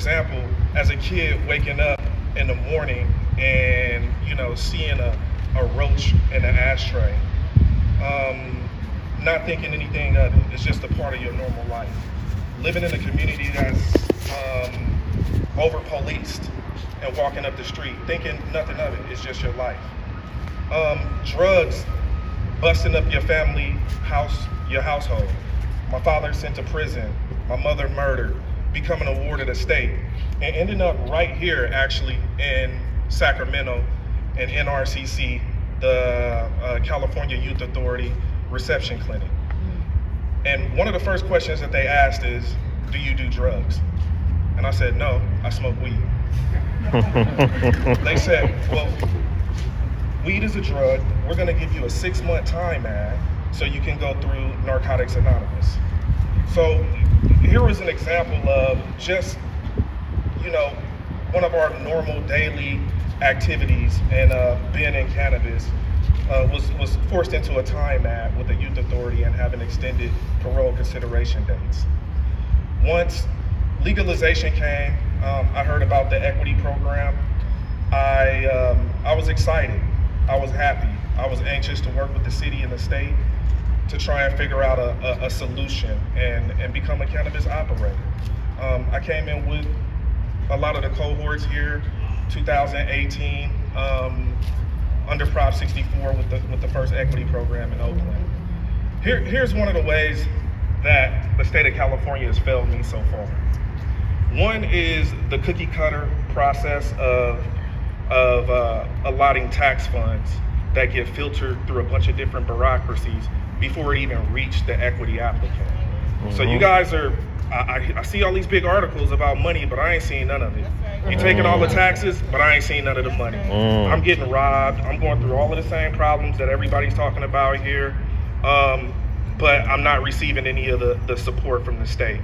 example, as a kid waking up in the morning and you know seeing a, a roach in an ashtray, um, not thinking anything of it. It's just a part of your normal life. Living in a community that's um, over policed and walking up the street, thinking nothing of it. It's just your life. Um, drugs busting up your family house, your household. My father sent to prison. My mother murdered. Becoming a ward of the state, and ending up right here, actually in Sacramento, in NRCC, the uh, California Youth Authority Reception Clinic. And one of the first questions that they asked is, "Do you do drugs?" And I said, "No, I smoke weed." they said, "Well, weed is a drug. We're going to give you a six month time ad so you can go through Narcotics Anonymous. So here is an example of just, you know, one of our normal daily activities and uh, being in cannabis uh, was, was forced into a time ad with the youth authority and having extended parole consideration dates. Once legalization came, um, I heard about the equity program. I, um, I was excited. I was happy. I was anxious to work with the city and the state to try and figure out a, a, a solution and, and become a cannabis operator. Um, I came in with a lot of the cohorts here, 2018, um, under Prop 64 with the, with the first equity program in Oakland. Here, here's one of the ways that the state of California has failed me so far. One is the cookie cutter process of of uh, allotting tax funds that get filtered through a bunch of different bureaucracies before it even reached the equity applicant. Mm-hmm. So you mm-hmm. guys are, I, I, see all these big articles about money, but I ain't seen none of it. You taking all the taxes, but I ain't seen none of the money. Mm. I'm getting robbed. I'm going through all of the same problems that everybody's talking about here, um, but I'm not receiving any of the, the support from the state.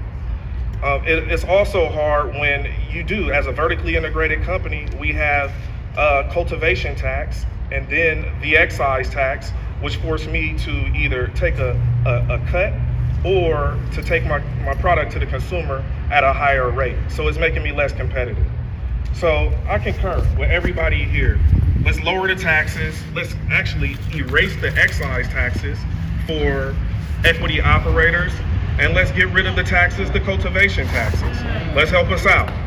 Um, it, it's also hard when you do, as a vertically integrated company, we have uh, cultivation tax and then the excise tax, which forced me to either take a, a, a, cut or to take my, my product to the consumer at a higher rate. So it's making me less competitive. So I concur with everybody here. Let's lower the taxes. Let's actually erase the excise taxes for equity operators. And let's get rid of the taxes, the cultivation taxes. Let's help us out.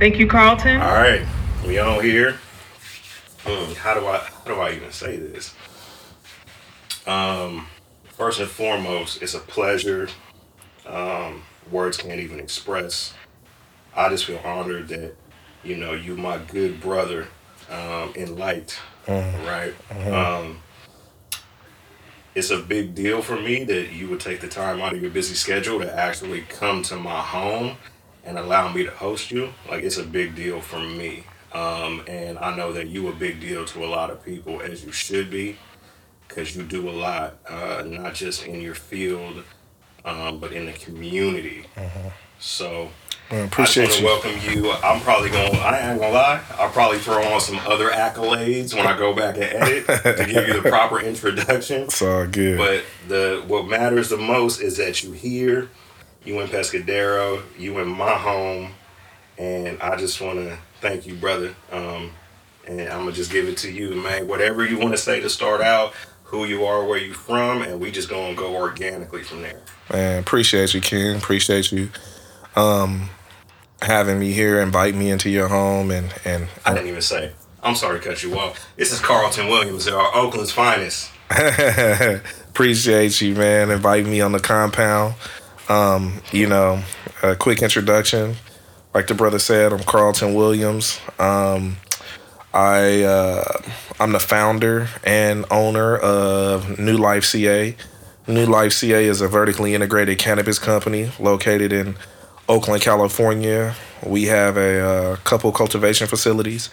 Thank you, Carlton. All right, we on here. Hmm, how do I how do I even say this? Um, first and foremost, it's a pleasure. Um, words can't even express. I just feel honored that you know you my good brother um, in light, mm-hmm. right? Mm-hmm. Um, it's a big deal for me that you would take the time out of your busy schedule to actually come to my home and allow me to host you, like it's a big deal for me. Um, and I know that you a big deal to a lot of people, as you should be, because you do a lot, uh, not just in your field, um, but in the community. Mm-hmm. So well, appreciate I just want to welcome you. I'm probably going. To I ain't gonna lie. I'll probably throw on some other accolades when I go back and edit to give you the proper introduction. It's all good. But the what matters the most is that you here you in Pescadero, you in my home, and I just want to thank you, brother. Um, and I'm gonna just give it to you, man. Whatever you want to say to start out, who you are, where you from, and we just gonna go organically from there. Man, appreciate you, King. Appreciate you um, having me here, invite me into your home, and and I didn't even say. I'm sorry to cut you off. This is Carlton Williams, our Oakland's finest. appreciate you, man. Invite me on the compound. Um, you know, a quick introduction. Like the brother said, I'm Carlton Williams. Um, I uh, I'm the founder and owner of New Life CA. New Life CA is a vertically integrated cannabis company located in Oakland, California. We have a, uh, couple cultivation facilities,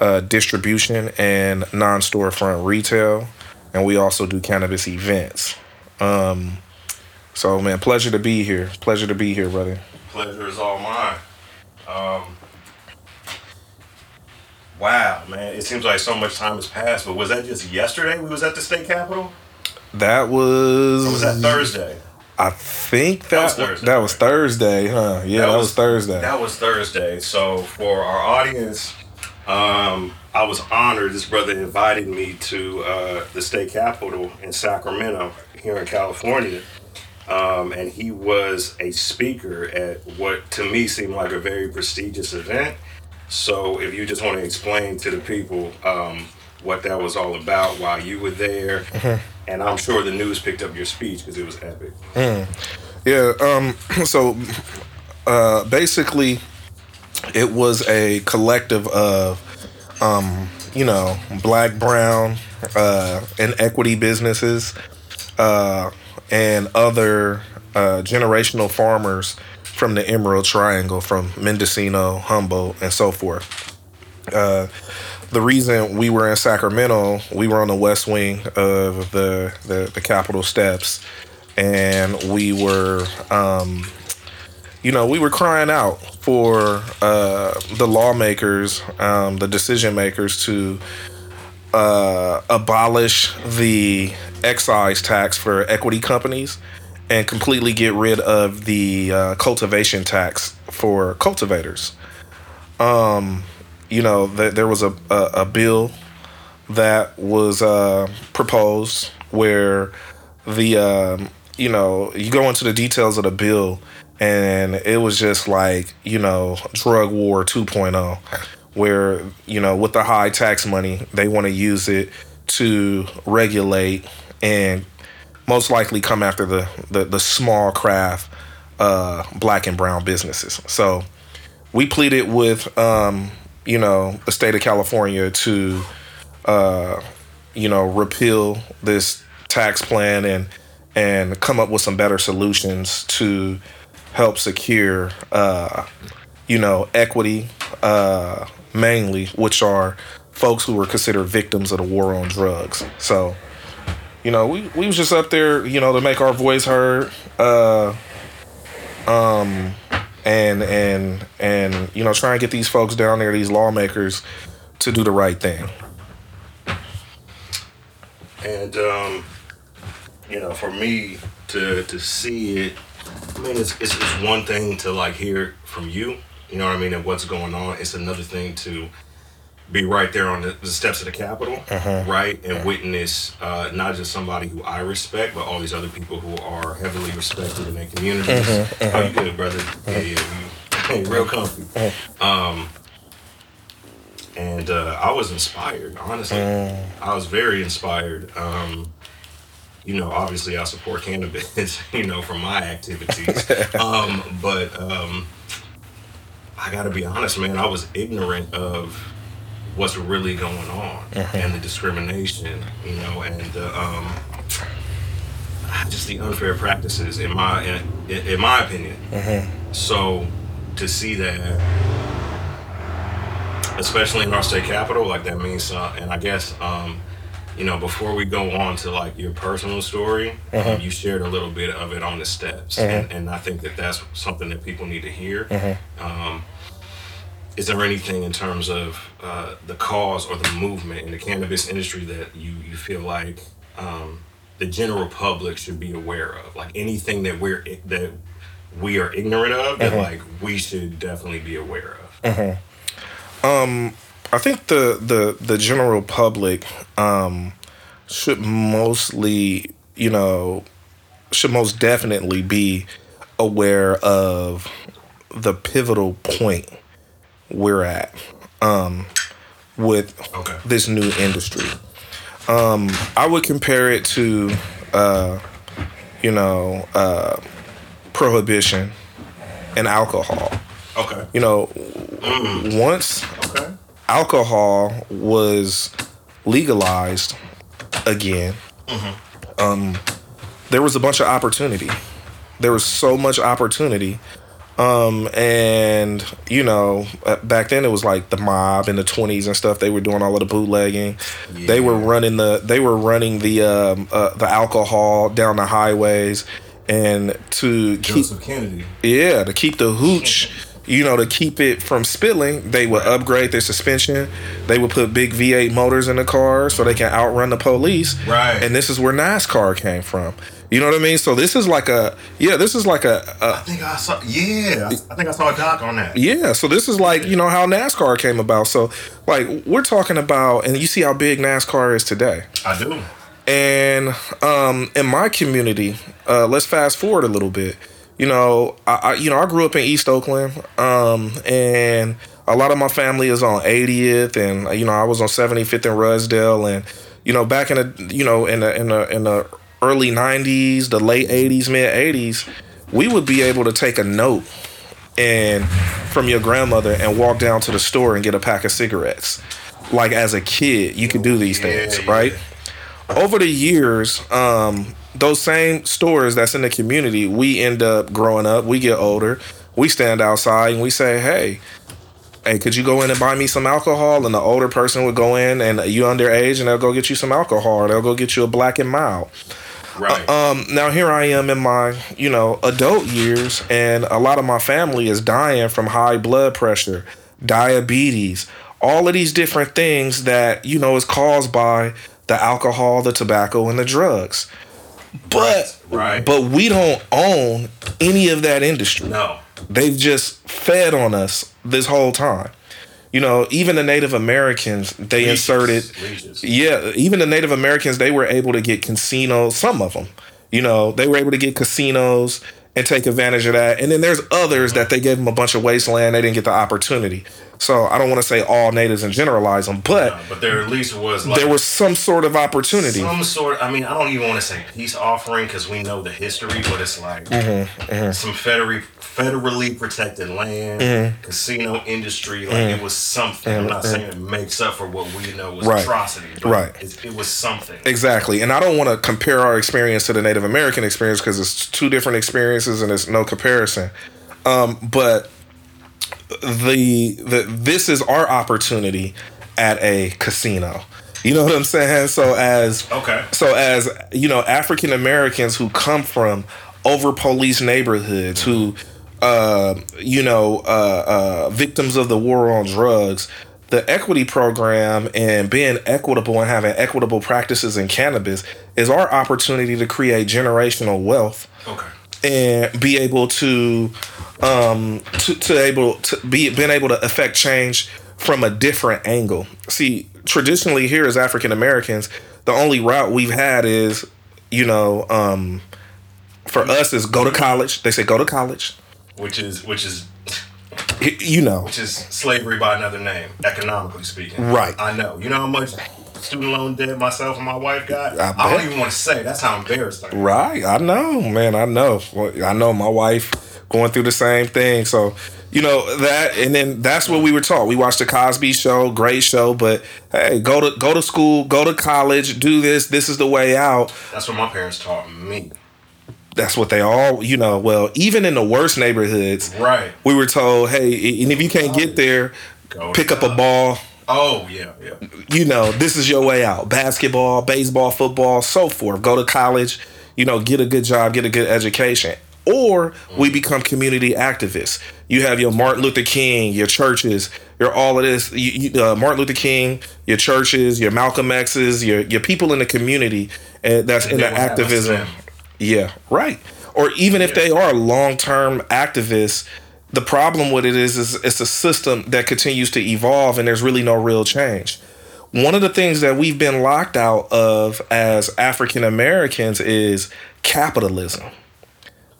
uh, distribution, and non-storefront retail, and we also do cannabis events. Um, so man, pleasure to be here. Pleasure to be here, brother. Pleasure is all mine. Um, wow, man, it seems like so much time has passed. But was that just yesterday? We was at the state capitol. That was. Or was that Thursday? I think that was Thursday, that was Thursday, huh? Yeah, that, was, Thursday. That was Thursday. So for our audience, um, I was honored. This brother invited me to uh, the state capitol in Sacramento, here in California, um, and he was a speaker at what to me seemed like a very prestigious event. So if you just want to explain to the people um, what that was all about, while you were there, Mm-hmm. and I'm sure the news picked up your speech because it was epic. Yeah. Um. So, uh, basically, it was a collective of, um, you know, black, brown, uh, and equity businesses, uh, and other uh, generational farmers from the Emerald Triangle, from Mendocino, Humboldt, and so forth. Uh, the reason we were in Sacramento, we were on the west wing of the the, the Capitol steps, and we were, um, you know, we were crying out for uh, the lawmakers, um, the decision makers, to uh, abolish the excise tax for equity companies and completely get rid of the uh, cultivation tax for cultivators. You know, that there was a, a, a bill that was uh, proposed where the, um, you know, you go into the details of the bill and it was just like, you know, drug war 2.0, where, you know, with the high tax money, they want to use it to regulate and most likely come after the, the, the small craft uh, black and brown businesses. So, we pleaded with um, you know the state of California to uh, you know repeal this tax plan and and come up with some better solutions to help secure uh, you know equity uh, mainly which are folks who were considered victims of the war on drugs so you know we, we was just up there you know to make our voice heard uh, um, and and and you know try and get these folks down there, these lawmakers, to do the right thing. And um, you know, for me to to see it, I mean, it's, it's it's one thing to like hear from you, you know what I mean, and what's going on. It's another thing to be right there on the, the steps of the Capitol, right, and witness uh, not just somebody who I respect, but all these other people who are heavily respected in their communities. How you good, brother? Yeah, yeah, you, real comfy. Um, and uh, I was inspired, honestly. I was very inspired. Um, you know, obviously, I support cannabis, you know, from my activities. um, but um, I got to be honest, man, I was ignorant of what's really going on and the discrimination, you know, and the um, just the unfair practices, in my in, in my opinion. So to see that especially in our state capital, like that means, uh, and I guess, um, you know, before we go on to like your personal story, um, you shared a little bit of it on the steps, and, and I think that that's something that people need to hear. Um, is there anything in terms of uh, the cause or the movement in the cannabis industry that you, you feel like um, the general public should be aware of? Like anything that we're that we are ignorant of that like we should definitely be aware of. I think the the the general public um, should mostly, you know, should most definitely be aware of the pivotal point we're at um, with Okay. this new industry. Um, I would compare it to, uh, you know, uh, prohibition and alcohol. Okay. You know, once Okay. alcohol was legalized again, um, there was a bunch of opportunity. There was so much opportunity. Um, and you know, uh, back then it was like the mob in the twenties and stuff. They were doing all of the bootlegging. They were running the they were running the um, uh, the alcohol down the highways, and to keep Joseph Kennedy. yeah to keep the hooch you know to keep it from spilling they would upgrade their suspension they would put big v8 motors in the car so they can outrun the police Right. and this is where nascar came from you know what i mean so this is like a yeah this is like a, a I think I saw. Yeah, I think I saw a doc on that. yeah, so this is like, you know, how NASCAR came about. So, like, we're talking about, and you see how big NASCAR is today. I do. And um, in my community, uh, let's fast forward a little bit. You know, I, I you know I grew up in East Oakland, um, and a lot of my family is on 80th, and you know I was on 75th and Rudsdale, and you know back in the you know in the in the in the early 90s, the late 80s, mid 80s, we would be able to take a note and from your grandmother and walk down to the store and get a pack of cigarettes. Like as a kid, you could do these things, right? over the years, um, those same stores that's in the community, we end up growing up, we get older, we stand outside and we say, hey, hey, could you go in and buy me some alcohol? And the older person would go in and you underage and they'll go get you some alcohol or they'll go get you a black and mild. Right. Um, now here I am in my, you know, adult years, and a lot of my family is dying from high blood pressure, diabetes, all of these different things that you know is caused by the alcohol, the tobacco, and the drugs. But Right. but we don't own any of that industry. no. They've just fed on us this whole time. You know, even the Native Americans, they inserted yeah, even the Native Americans, they were able to get casinos. Some of them, you know, they were able to get casinos and take advantage of that. And then there's others that they gave them a bunch of wasteland. They didn't get the opportunity. So I don't want to say all natives and generalize them, but but there at least was like there was some sort of opportunity. some sort. I mean, I don't even want to say peace offering because we know the history, but it's like Mm-hmm, some federally federally protected land, Mm-hmm. casino industry. Like it was something. I'm not saying it makes up for what we know was Right. atrocity, but Right. It, it was something. Exactly. And I don't want to compare our experience to the Native American experience because it's two different experiences and there's no comparison. Um, but the the this is our opportunity at a casino. You know what I'm saying? So as Okay. so as you know, African Americans who come from over police neighborhoods, who uh, you know, uh, uh, victims of the war on drugs, the equity program and being equitable and having equitable practices in cannabis is our opportunity to create generational wealth Okay. and be able to um to, to able to be been able to affect change from a different angle. See traditionally here as african americans the only route we've had is you know um for us is go to college. They say go to college Which is which is you know which is slavery by another name, economically speaking. Right. I know. You know how much student loan debt myself and my wife got? I I, don't even want to say. That's how embarrassed I am. Right, I know, man. I know. I know my wife going through the same thing. So, you know that, and then that's what we were taught. We watched the Cosby Show, great show, but hey, go to go to school, go to college, do this. This is the way out. That's what my parents taught me. That's what they all, you know. Well, even in the worst neighborhoods, Right. we were told, hey, and if you can't get there, Go pick up a ball. Oh yeah, yeah. you know, this is your way out. Basketball, baseball, football, so forth. Go to college, you know, get a good job, get a good education. Or we become community activists. You have your Martin Luther King, your churches, your all of this. You, you, uh, Martin Luther King, your churches, your Malcolm X's, your your people in the community uh, that's in the will have us activism. Yeah, right. Or even if they are long term activists, the problem with it is, is it's a system that continues to evolve and there's really no real change. One of the things that we've been locked out of as African Americans is capitalism.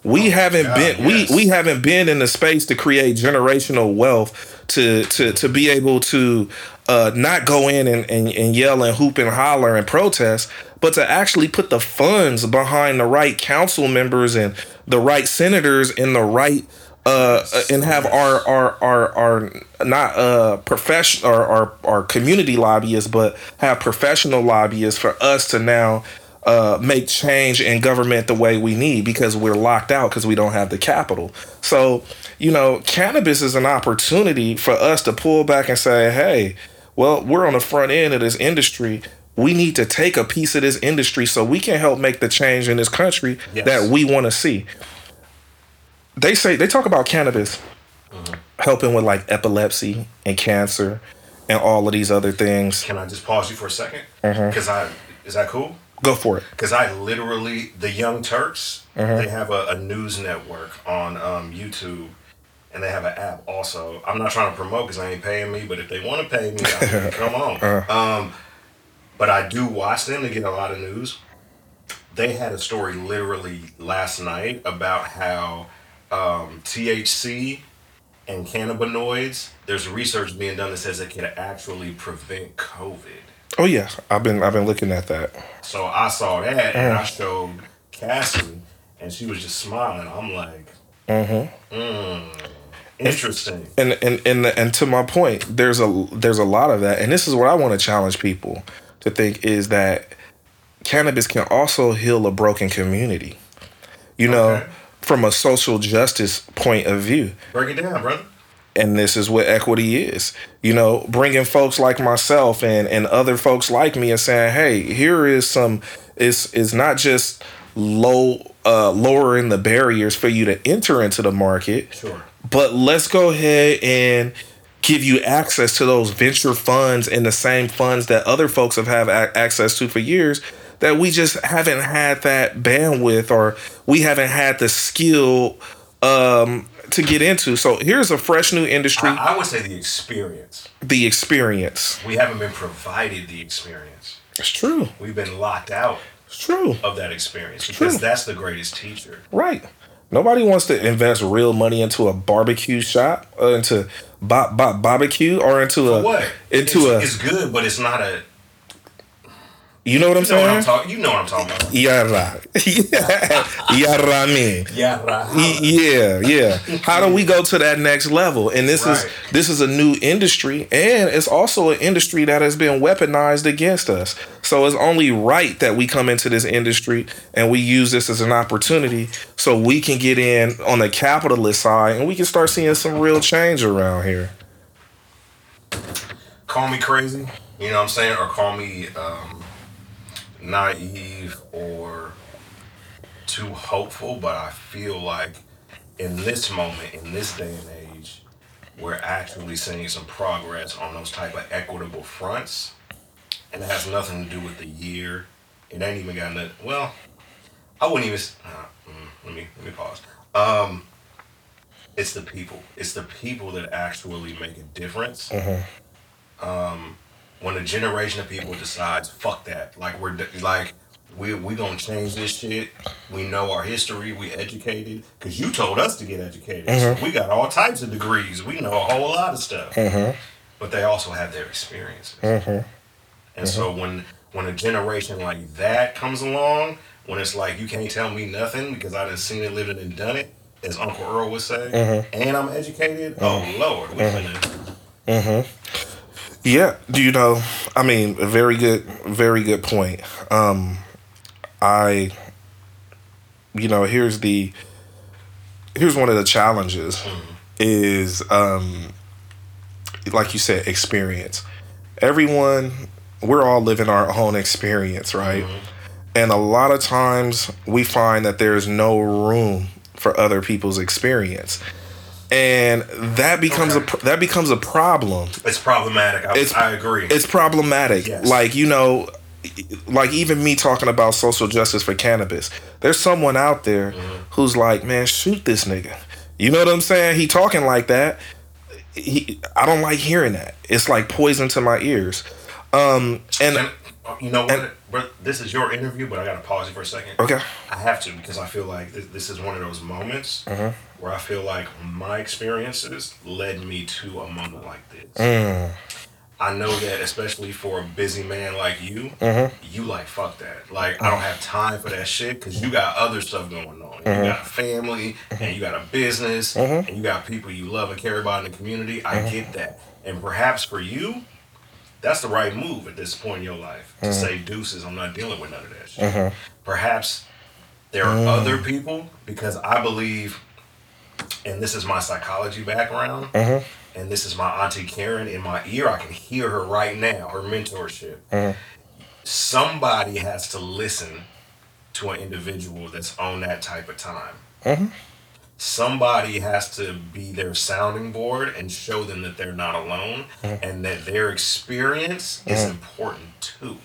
We haven't God, been yes. we we haven't been in the space to create generational wealth to to to be able to uh, not go in and, and, and yell and hoop and holler and protest, but to actually put the funds behind the right council members and the right senators in the right uh, uh, and have our our our, our not uh profession or our, our community lobbyists, but have professional lobbyists for us to now uh, make change in government the way we need because we're locked out because we don't have the capital. So, you know, cannabis is an opportunity for us to pull back and say, hey, well, we're on the front end of this industry. we need to take a piece of this industry so we can help make the change in this country Yes. that we want to see. They say they talk about cannabis helping with like epilepsy and cancer and all of these other things. Can I just pause you for a second? Mm-hmm. Because I is that cool? Go for it. Because I literally, the Young Turks, they have a, a news network on um, YouTube, and they have an app also. I'm not trying to promote because I ain't paying me, but if they want to pay me, I come on. Um, but I do watch them to get a lot of news. They had a story literally last night about how um, THC and cannabinoids. There's research being done that says it can actually prevent COVID. Oh yeah, I've been I've been looking at that. So I saw that and I showed Cassie, and she was just smiling. I'm like, mm, interesting. and and and and to my point, there's a there's a lot of that, and this is what I want to challenge people to think is that cannabis can also heal a broken community. You know, Okay. from a social justice point of view, Break it down, brother. And this is what equity is. You know, bringing folks like myself and and other folks like me and saying, "Hey, here is some it's it's not just low uh lowering the barriers for you to enter into the market, Sure. but let's go ahead and give you access to those venture funds and the same funds that other folks have had access to for years that we just haven't had that bandwidth or we haven't had the skill um, to get into. So here's a fresh new industry, I, I would say the experience. the experience. We haven't been provided the experience. It's true. We've been locked out It's true. of that experience because true. that's the greatest teacher. Right. Nobody wants to invest real money into a barbecue shop, uh, into bo- bo- barbecue, or into a What? into it's, a. it's good, but it's not a. you know what I'm You know what I'm saying? You know what I'm talking about. Yara. Yara me. Yeah, right. Y- Yeah, yeah. How do we go to that next level? And this is this is a new industry, and it's also an industry that has been weaponized against us. So it's only right that we come into this industry and we use this as an opportunity so we can get in on the capitalist side and we can start seeing some real change around here. call me crazy, you know what I'm saying, or call me um, naive or too hopeful, but I feel like in this moment, in this day and age, we're actually seeing some progress on those type of equitable fronts, and it has nothing to do with the year. It ain't even got nothing. Well, I wouldn't even. s- Uh, mm, let me let me pause. Um, it's the people. It's the people that actually make a difference when a generation of people decides fuck that like we're d- like we we gonna change this shit. We know our history we educated because you told us to get educated. So we got all types of degrees we know a whole lot of stuff. Mm-hmm. But they also have their experiences. Mm-hmm. And so when when a generation like that comes along when it's like you can't tell me nothing because i done seen it lived it and done it as uncle earl would say and i'm educated oh lord we finna Yeah, do you know? I mean, a very good, very good point. Um, I, you know, here's the, here's one of the challenges, is um, like you said, experience. Everyone, we're all living our own experience, right? And a lot of times we find that there's no room for other people's experience. And that becomes a Okay. pr- that becomes a problem it's problematic i, It's- I agree it's problematic. Yes. Like, you know, like even me talking about social justice for cannabis, there's someone out there Mm-hmm. who's like, man, shoot this nigga. You know what I'm saying? He talking like that. He, I don't like hearing that. It's like poison to my ears. Um, and And you know what? and- Bro, this is your interview, but I gotta pause you for a second. okay, I have to because I feel like this, this is one of those moments Mm-hmm. where I feel like my experiences led me to a moment like this. Mm. I know that, especially for a busy man like you, Mm-hmm. you like fuck that. Like I don't have time for that shit because you got other stuff going on. Mm-hmm. You got a family and you got a business and you got people you love and care about in the community. I Mm-hmm. get that, and perhaps for you, that's the right move at this point in your life to mm-hmm. say deuces. I'm not dealing with none of that shit. Mm-hmm. Perhaps there are mm. other people because I believe, and this is my psychology background, mm-hmm. and this is my auntie Karen in my ear. I can hear her right now. Her mentorship. somebody has to listen to an individual that's on that type of time. Mm-hmm. Somebody has to be their sounding board and show them that they're not alone Mm-hmm. and that their experience is important too.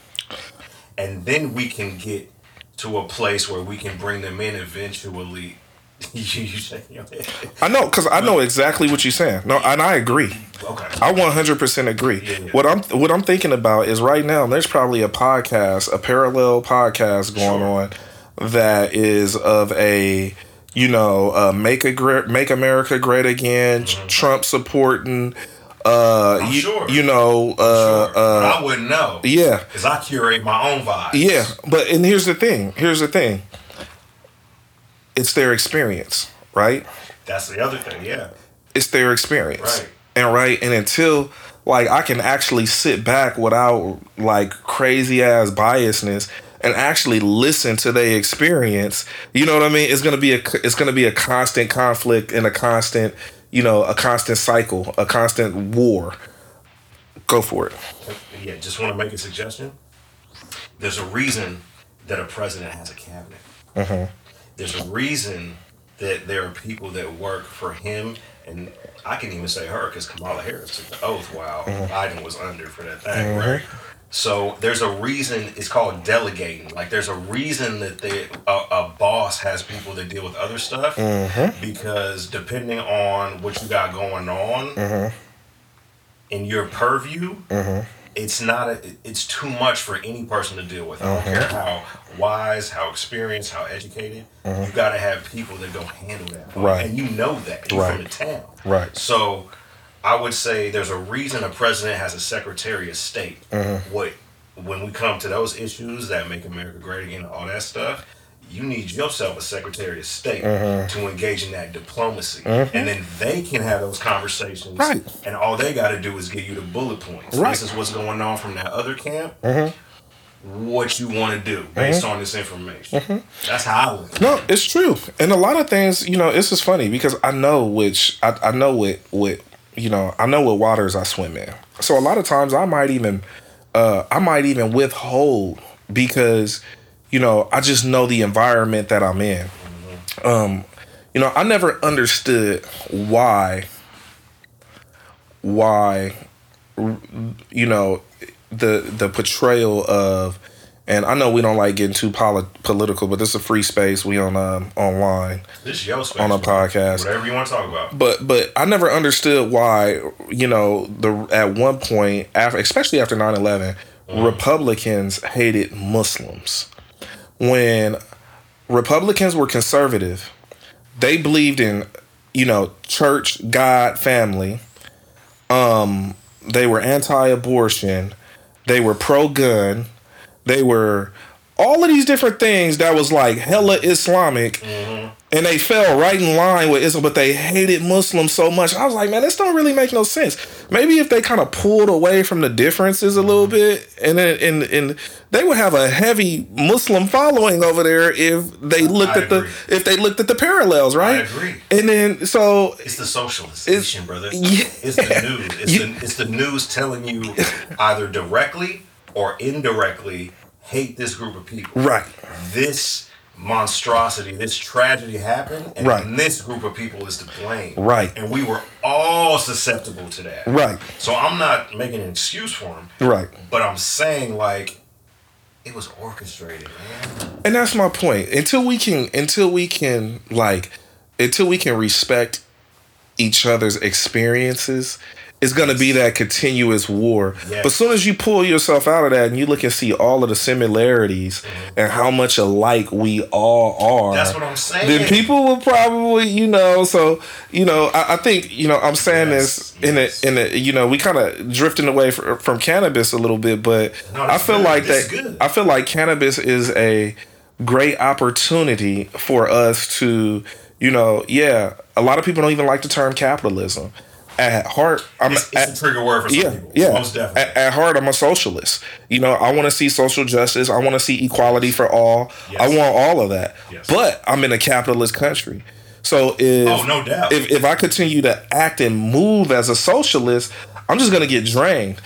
And then we can get to a place where we can bring them in eventually. you shake your head. I know because I know exactly what you're saying. No, and I agree. Okay. I 100% agree. Yeah, yeah. What I'm what I'm thinking about is right now there's probably a podcast, a parallel podcast going Sure. on that is of a you know uh, make a make America great again, Trump supporting. Uh, Mm-hmm. You, sure. you know, uh, Sure. Uh, I wouldn't know. yeah, Because I curate my own vibes. yeah. But and here's the thing. Here's the thing. It's their experience, right? That's the other thing, yeah. it's their experience. Right. And right, and until like I can actually sit back without like crazy ass biasness and actually listen to their experience, you know what I mean? It's gonna be a it's gonna be a constant conflict and a constant, you know, a constant cycle, a constant war. Go for it. Yeah, just want to make a suggestion. There's a reason that a president has a cabinet. Mm-hmm. There's a reason that there are people that work for him, and I can even say her because Kamala Harris took the oath while Mm-hmm. Biden was under for that thing, right? So there's a reason it's called delegating. Like there's a reason that they, a, a boss has people that deal with other stuff Mm-hmm. because depending on what you got going on Mm-hmm. in your purview, it's not a, it's too much for any person to deal with. I don't care how wise, how experienced, how educated. You got to have people that go handle that. Right. And you know that you're from the town, Right. So, I would say there's a reason a president has a secretary of state. Mm-hmm. What when we come to those issues that make America great again, all that stuff. You need yourself a Secretary of State mm-hmm. to engage in that diplomacy, mm-hmm. and then they can have those conversations. Right. And all they got to do is give you the bullet points. Right. This is what's going on from that other camp. What you want to do based on this information. That's how I look. No, it's true, and a lot of things, you know, it's just funny because I know which I, I know what what you know I know what waters I swim in. So a lot of times I might even uh, I might even withhold because you know I just know the environment that I'm in. Um, you know, I never understood why why you know the the portrayal of and I know we don't like getting too poli- political, but this is a free space. We on um, online, This is your space. On a podcast. Whatever you want to talk about. but but I never understood why you know the at one point after especially after 9-11, Republicans hated Muslims when Republicans were conservative. They believed in you know church, God, family. Um, they were anti-abortion. They were pro-gun. They were all of these different things that was like hella Islamic, mm-hmm. and they fell right in line with Islam. But they hated Muslims so much. I was like, man, this don't really make no sense. Maybe if they kind of pulled away from the differences a little bit, and then and and they would have a heavy Muslim following over there if they looked I at the if they looked at the parallels, right? agree. And then so It's the socialization, brother. yeah. It's the news. It's, You- the, it's the news telling you either directly or indirectly hate this group of people. right, This monstrosity, this tragedy happened, and Right. this group of people is to blame. Right. And we were all susceptible to that. right, So I'm not making an excuse for them, right. but I'm saying like it was orchestrated, man. and that's my point until we can until we can like until we can respect each other's experiences it's going to be that continuous war Yes. but as soon as you pull yourself out of that and you look and see all of the similarities mm-hmm. and how much alike we all are That's what I'm saying. then people will probably you know so you know i, I think you know i'm saying Yes, this in yes. a in a you know we kind of drifting away from, from cannabis a little bit but No, i feel good. like that good. I feel like cannabis is a great opportunity for us to, you know, yeah, a lot of people don't even like the term capitalism. At heart, I'm It's, at, a trigger word for some yeah, people. yeah. Most definitely. At, at heart, I'm a socialist. You know, I want to see social justice. I want to see equality for all. Yes. I want all of that. Yes. But I'm in a capitalist country. So if Oh, no doubt. if if I continue to act and move as a socialist, I'm just gonna get drained.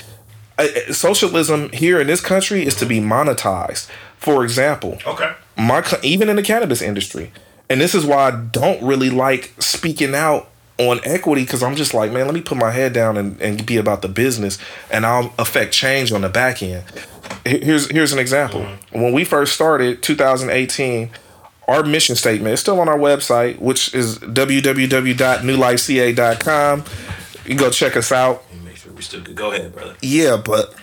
socialism here in this country is to be monetized. For example, Okay. my even in the cannabis industry, and this is why I don't really like speaking out on equity because I'm just like, man, let me put my head down and, and be about the business, and I'll affect change on the back end. Here's here's an example. When we first started, 2018, our mission statement is still on our website, which is www.newlifeca.com. You go check us out. Make sure we still good. Go ahead, brother. Yeah, but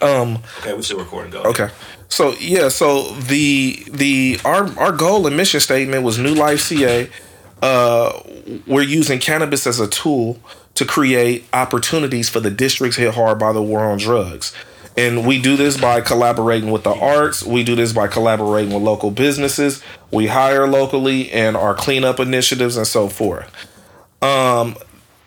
um Okay, we're still recording. Go. ahead. Okay. So yeah, so the the our our goal and mission statement was New Life CA. Uh, we're using cannabis as a tool to create opportunities for the districts hit hard by the war on drugs. And we do this by collaborating with the arts. We do this by collaborating with local businesses. We hire locally and our cleanup initiatives and so forth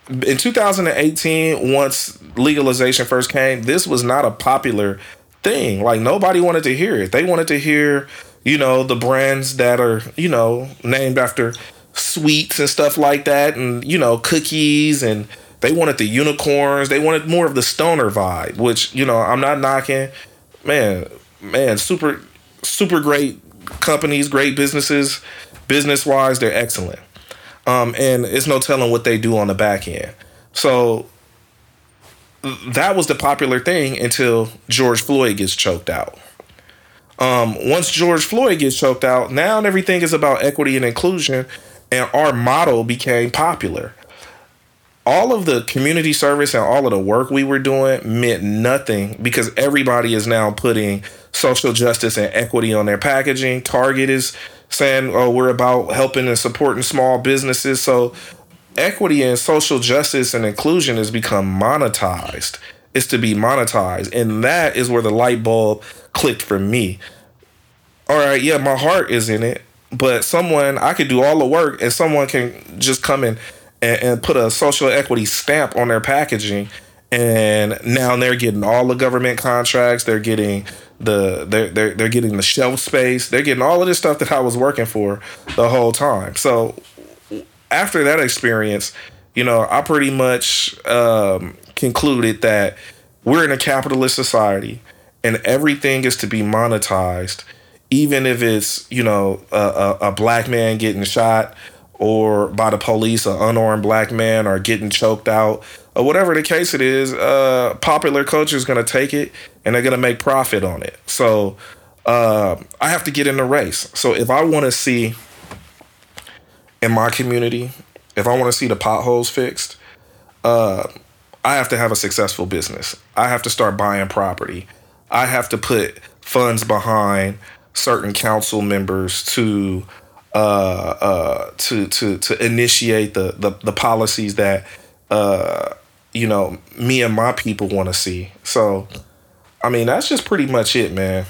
in 2018 once legalization first came this was not a popular thing like nobody wanted to hear it they wanted to hear you know the brands that are you know named after sweets and stuff like that and you know cookies and they wanted the unicorns. They wanted more of the stoner vibe which you know i'm not knocking. Man man super super great companies great businesses. Business wise they're excellent. Um, and it's no telling what they do on the back end. So that was the popular thing until George Floyd gets choked out. Um, once George Floyd gets choked out, now everything is about equity and inclusion, and our model became popular. All of the community service and all of the work we were doing meant nothing because everybody is now putting social justice and equity on their packaging. Target is saying, "Oh, we're about helping and supporting small businesses." So, equity and social justice and inclusion has become monetized. It's to be monetized, and that is where the light bulb clicked for me. All right, yeah, my heart is in it, but someone I could do all the work, and someone can just come in and, and put a social equity stamp on their packaging, and now they're getting all the government contracts. They're getting the they're they're they're getting the shelf space. They're getting all of this stuff that I was working for the whole time. So after that experience, you know, I pretty much um, concluded that we're in a capitalist society, and everything is to be monetized, even if it's you know a, a, a black man getting shot or by the police, an unarmed black man, or getting choked out, or whatever the case it is. Uh, popular culture is going to take it and they're going to make profit on it. So uh, I have to get in the race. So if I want to see in my community, if I want to see the potholes fixed, uh, I have to have a successful business. I have to start buying property. I have to put funds behind certain council members to uh, uh, to to to initiate the the, the policies that uh, you know me and my people want to see. So, I mean, that's just pretty much it, man.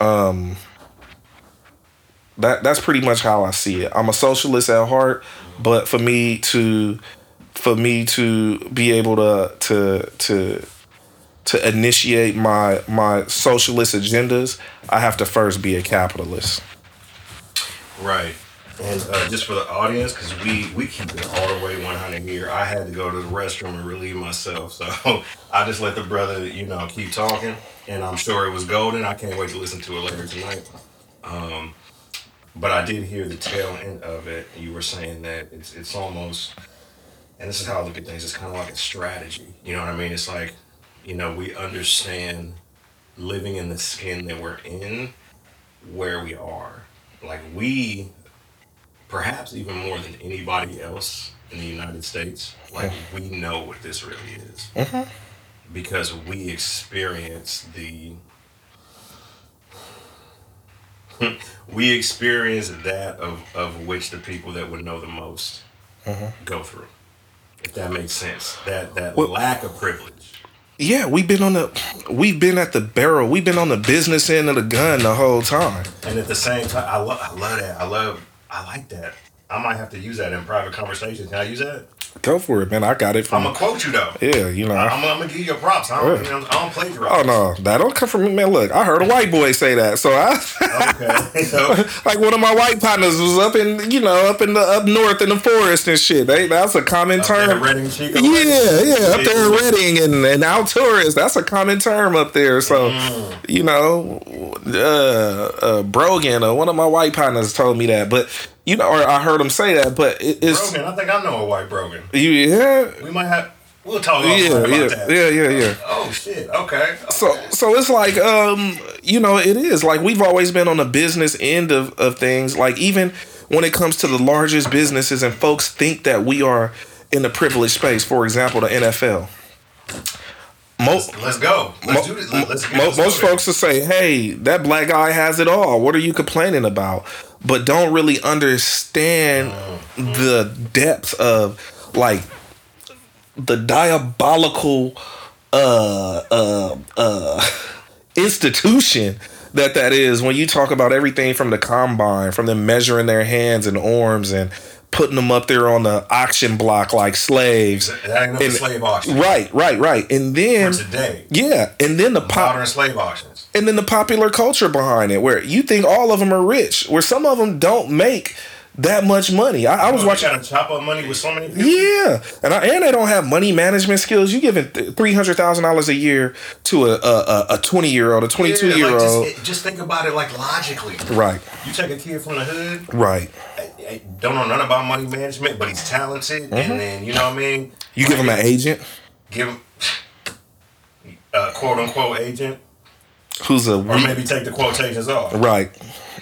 Um, that that's pretty much how I see it. I'm a socialist at heart, but for me to for me to be able to to to to initiate my my socialist agendas, I have to first be a capitalist. Right. And uh, just for the audience, because we we keep it all the way 100 here. I had to go to the restroom and relieve myself, so I just let the brother, you know, keep talking. And I'm sure it was golden. I can't wait to listen to it later tonight. Um, but I did hear the tail end of it. You were saying that it's it's almost, and this is how I look at things. It's kind of like a strategy. You know what I mean? It's like, you know, we understand living in the skin that we're in, where we are. Like we perhaps even more than anybody else in the United States, like we know what this really is. Mm-hmm. Because we experience the we experience that of, of which the people that would know the most mm-hmm. go through. If that makes sense. That that Well- lack of privilege. Yeah, we've been on the we've been at the barrel. We've been on the business end of the gun the whole time. And at the same time, I love I love that. I love I like that. I might have to use that in private conversations. Can I use that? Go for it, man. I got it from. I'm gonna quote you though. Yeah, you know. I'm, I'm gonna give you your props. I don't, Yeah. know, I don't plagiarize. Oh no, that don't come from me, man. Look, I heard a white boy say that, so I Okay. So, like one of my white partners was up in you know up in the up north in the forest and shit. They, that's a common term. there, Redding Chico. Yeah, yeah, up there in Redding and, and Alturas, that's a common term up there. So, Mm. you know, uh, uh, Brogan, uh, one of my white partners told me that, but you know, or I heard him say that, but it, it's Brogan. I think I know a white Brogan. you, yeah, We might have. We'll talk yeah, about yeah, that. yeah, yeah, yeah. Oh shit. Okay. So, so it's like, um, you know, it is like we've always been on the business end of, of things. Like even when it comes to the largest businesses, and folks think that we are in a privileged space. For example, the NFL. Most Let's go. Let's do this. Let- Let's Mo- most folks will say, "Hey, that black guy has it all. What are you complaining about?" But don't really understand the depth of like the diabolical uh uh uh institution that that is when you talk about everything from the combine from them measuring their hands and arms and putting them up there on the auction block like slaves And- slave auction. right right right and then For today. yeah and then the pop Modern slave auctions. and then the popular culture behind it, where you think all of them are rich, where some of them don't make that much money. I, I was Oh, watching. You gotta chop up money with so many people. Yeah, and I, and they don't have money management skills. You giving three hundred thousand dollars a year to a a- a twenty year old, a twenty two Yeah, year like, old, Just, just think about it like logically. right? You take a kid from the hood, Right. Don't know nothing about money management, but he's talented, Mm-hmm. and then you know what I mean. You give him an agent give him a quote unquote agent, who's a or maybe take the quotations off. right,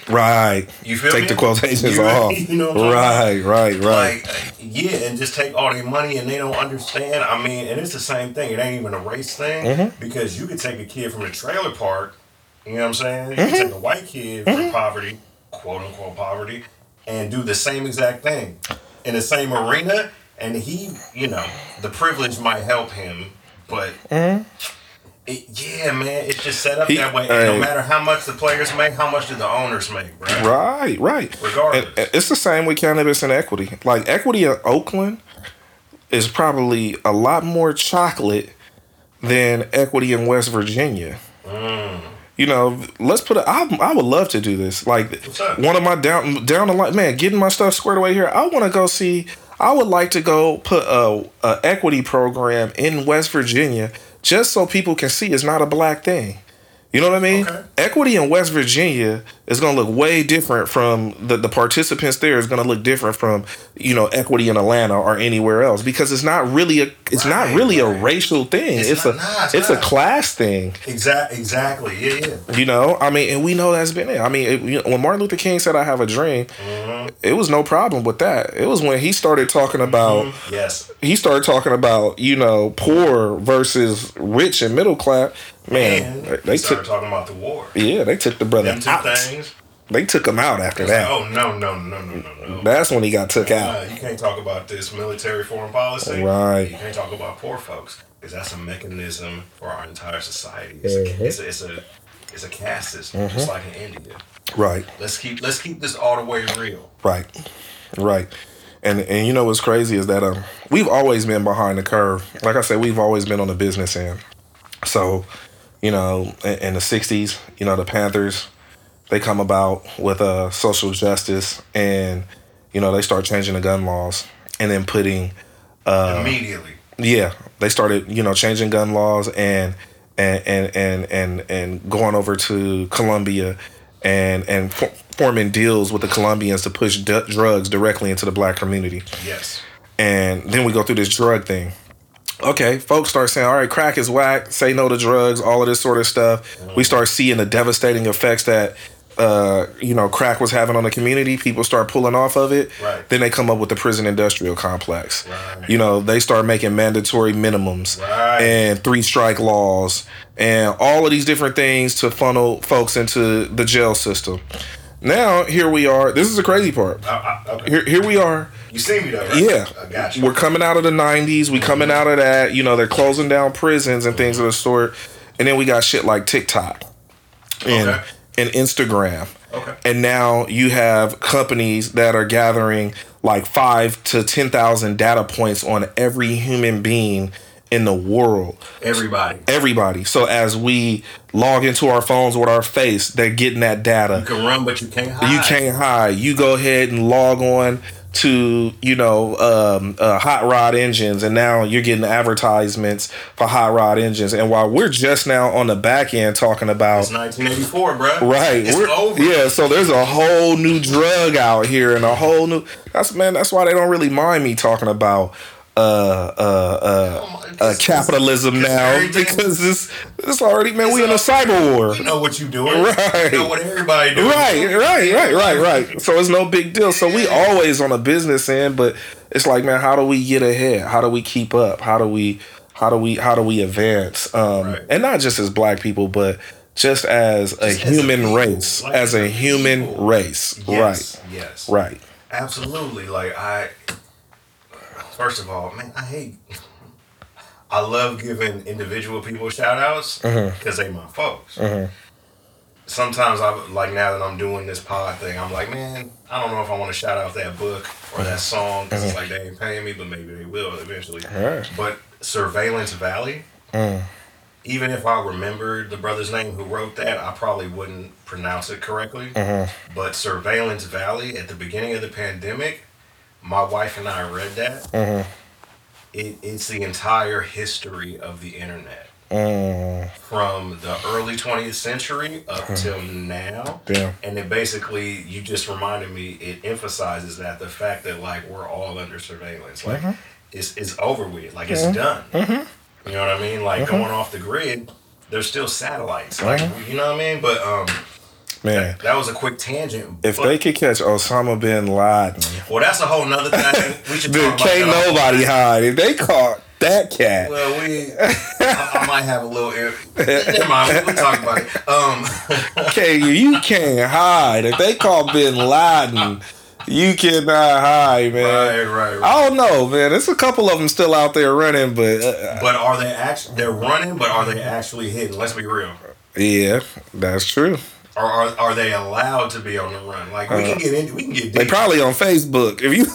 right. You feel Take me? the quotations You- off. you know what I'm right, right, right. Like, yeah, and just take all their money and they don't understand. I mean, and it's the same thing. It ain't even a race thing Mm-hmm. because you could take a kid from a trailer park, you know what I'm saying? You Mm-hmm. could take a white kid from poverty, quote unquote poverty, and do the same exact thing in the same arena. And he, you know, the privilege might help him, but. It, yeah, man, it's just set up Mm-hmm. He- that way. And no matter how much the players make, how much do the owners make, bro? Right, right. Regardless. And- and it's the same with cannabis and equity. Like equity in Oakland is probably a lot more chocolate than equity in West Virginia. Mm. You know, let's put it. I, I would love to do this. Like one of my down down the line, man, getting my stuff squared away here. I want to go see. I would like to go put a, a equity program in West Virginia just so people can see it's not a black thing. You know what I mean? Okay. Equity in West Virginia is going to look way different from the, the participants there is going to look different from, you know, equity in Atlanta or anywhere else because it's not really a it's not really right. a racial thing. It's, It's a nah, it's it's a class thing. Exactly exactly. Yeah, yeah. You know, I mean, and we know that's been it. I mean, it, you know, when Martin Luther King said, "I have a dream," mm-hmm. it was no problem with that. It was when he started talking about mm-hmm. Yes. he started talking about you know poor versus rich and middle class. Man, they, started took talking about the war. yeah, they took the brother out. things. They took him out after It's like, that. oh no, no, no, no, no, no. That's when he got took Uh, out. you can't talk about this military foreign policy. Right. You can't talk about poor folks because that's a mechanism for our entire society. It's, Mm-hmm. a, it's, a, it's a it's a caste system, just like in India. Right, Let's keep let's keep this all the way real. right, right. And and you know what's crazy is that um we've always been behind the curve. Like I said, we've always been on the business end. So, you know, in, in the '60s, you know, the Panthers, they come about with uh, social justice, and you know, they start changing the gun laws, and then putting, uh, Immediately. yeah, they started, you know, changing gun laws and and and and and, and going over to Colombia, and and for, forming deals with the Colombians to push d- drugs directly into the black community Yes. and then we go through this drug thing. Okay, folks start saying, all right, crack is whack, say no to drugs, all of this sort of stuff. We start seeing the devastating effects that, uh, you know, crack was having on the community. People start pulling off of it. Right. Then they come up with the prison industrial complex. Right. You know, they start making mandatory minimums Right. and three strike laws and all of these different things to funnel folks into the jail system. Now, here we are. This is the crazy part. I, I, okay. Here, here we are. You see me though, right? Yeah, I got you. we're coming out of the '90s. We coming out of that. You know, they're closing down prisons and things of the sort. And then we got shit like TikTok and Okay. and Instagram. Okay. And now you have companies that are gathering like five to ten thousand data points on every human being in the world. Everybody. Everybody. So as we log into our phones with our face, they're getting that data. You can run, but you can't hide. You can't hide. You go ahead and log on to you know um, uh, hot rod engines, and now you're getting advertisements for hot rod engines. And while we're just now on the back end talking about It's 1984, bro. Right. It's we're- over. Yeah, so there's a whole new drug out here and a whole new that's man, that's why they don't really mind me talking about uh uh uh, uh capitalism now because it's it's already man, we in a cyber war. You know what you doing. Right. You know what everybody doing. Right, right, right, right, right. So it's no big deal. So we always on a business end, but it's like, man, how do we get ahead? How do we keep up? How do we how do we how do we advance? Um Right. and not just as black people, but just as a Just as a human race. like as a human people. race. Yes. Yes. Right. Right. Absolutely. Like I first of all, man, I hate I love giving individual people shout outs Mm-hmm. because they my folks. Sometimes I like now that I'm doing this pod thing, I'm like, man, I don't know if I want to shout out that book or that song because it's like they ain't paying me, but maybe they will eventually. Mm-hmm. But Surveillance Valley, Mm. even if I remembered the brother's name who wrote that, I probably wouldn't pronounce it correctly. Mm-hmm. But Surveillance Valley, at the beginning of the pandemic, my wife and I read that. Mm-hmm. It, it's the entire history of the internet Mm. from the early 20th century up till now. Damn. And it basically, you just reminded me, it emphasizes that the fact that, like, we're all under surveillance. Like, it's, it's over with. Like, it's done. You know what I mean? Like, going off the grid, there's still satellites. Like, you know what I mean? But, um, Man. that was a quick tangent. If but, they could catch Osama bin Laden, well, that's a whole nother thing. We should dude, talk about can't nobody hide. If they caught that cat, Well, we, I, I might have a little. air- Never mind. We'll talk about it. Um, okay, you can't hide. If they caught Bin Laden, you cannot hide, man. right, right, right. I don't know, man. There's a couple of them still out there running, but uh, But are they actually? They're running, but are they actually hitting? Let's be real. yeah, that's true. Or are, are they allowed to be on the run? Like we can uh, get into, we can get They probably on Facebook. If you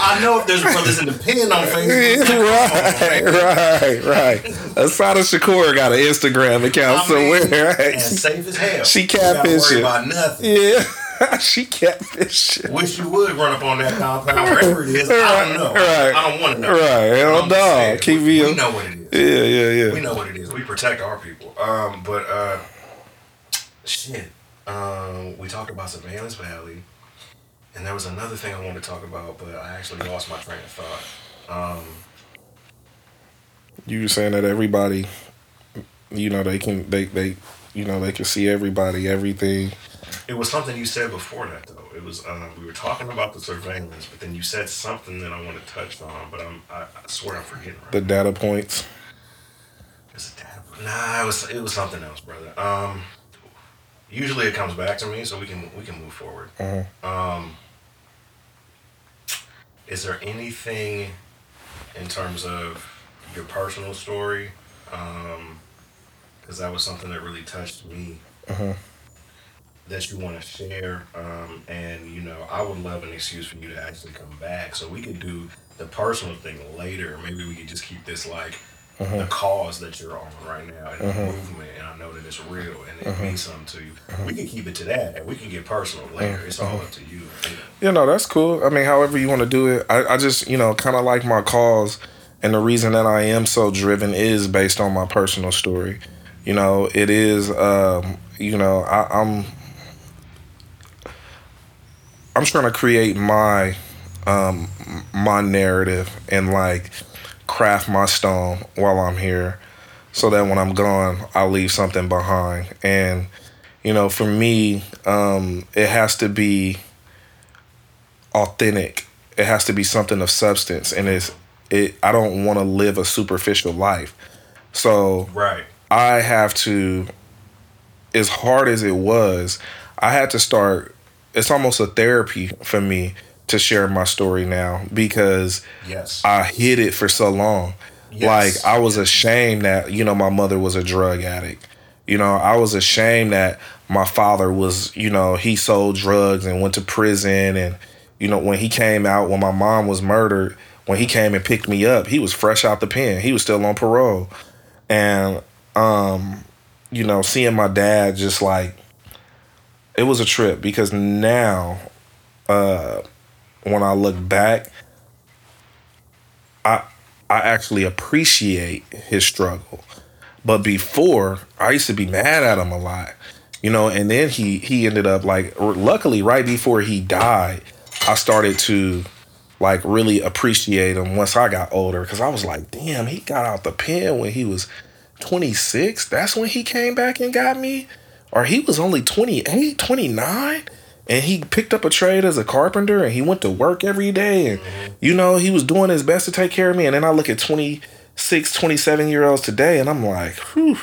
I know if there's brothers in the pen on Facebook. right, right, right. Assata Shakur got an Instagram account I mean, somewhere. and Right? safe as hell. She gotta worry about nothing. Yeah, she catfish. Shit. Wish you would run up on that compound wherever it is. I don't know. Right. I don't want to know. Right, hell no. saying, Keep we, we know what it is. Yeah, yeah, yeah. We know what it is. We protect our people. Um, but uh, shit. Um, we talked about surveillance valley, and there was another thing I wanted to talk about, but I actually lost my train of thought. Um, You were saying that everybody, you know, they can, they, they, you know, they can see everybody, everything. It was something you said before that though. It was um, we were talking about the surveillance, but then you said something that I want to touch on, but I'm I, I swear I'm forgetting. Right. The data points. Is it that? Nah, it was it was something else, brother. Um, usually it comes back to me, so we can we can move forward. Um, is there anything in terms of your personal story? Because that was something that really touched me. That you want to share, um, and you know, I would love an excuse for you to actually come back, so we could do the personal thing later. Maybe we could just keep this like uh-huh. the cause that you're on right now and the uh-huh. movement, and I know that it's real and it uh-huh. means something to you. We can keep it to that, and we can get personal later. It's all up to you. You know, that's cool. I mean, however you want to do it. I, I just, you know, kind of like my cause. And the reason that I am so driven is based on my personal story. You know, it is, um, you know, I, I'm, I'm trying to create my, um, my narrative and like craft my stone while I'm here so that when I'm gone, I'll leave something behind. And, you know, for me, um, it has to be authentic. It has to be something of substance, and it's it. I don't want to live a superficial life, so Right. I have to. As hard as it was, I had to start. It's almost a therapy for me to share my story now because Yes. I hid it for so long. Yes. Like I was ashamed that you know my mother was a drug addict. You know, I was ashamed that my father was, you know, he sold drugs and went to prison. And, you know, when he came out, when my mom was murdered, when he came and picked me up, he was fresh out the pen. He was still on parole. And, um, you know, seeing my dad just like, it was a trip because now, uh, when I look back, I I actually appreciate his struggle. But before, I used to be mad at him a lot. You know, and then he he ended up like luckily right before he died, I started to like really appreciate him once I got older cuz I was like, "Damn, he got out the pen when he was 26. That's when he came back and got me." Or he was only 28, 29? and he picked up a trade as a carpenter and he went to work every day and mm-hmm. you know he was doing his best to take care of me and then i look at 26 27 year olds today and i'm like whew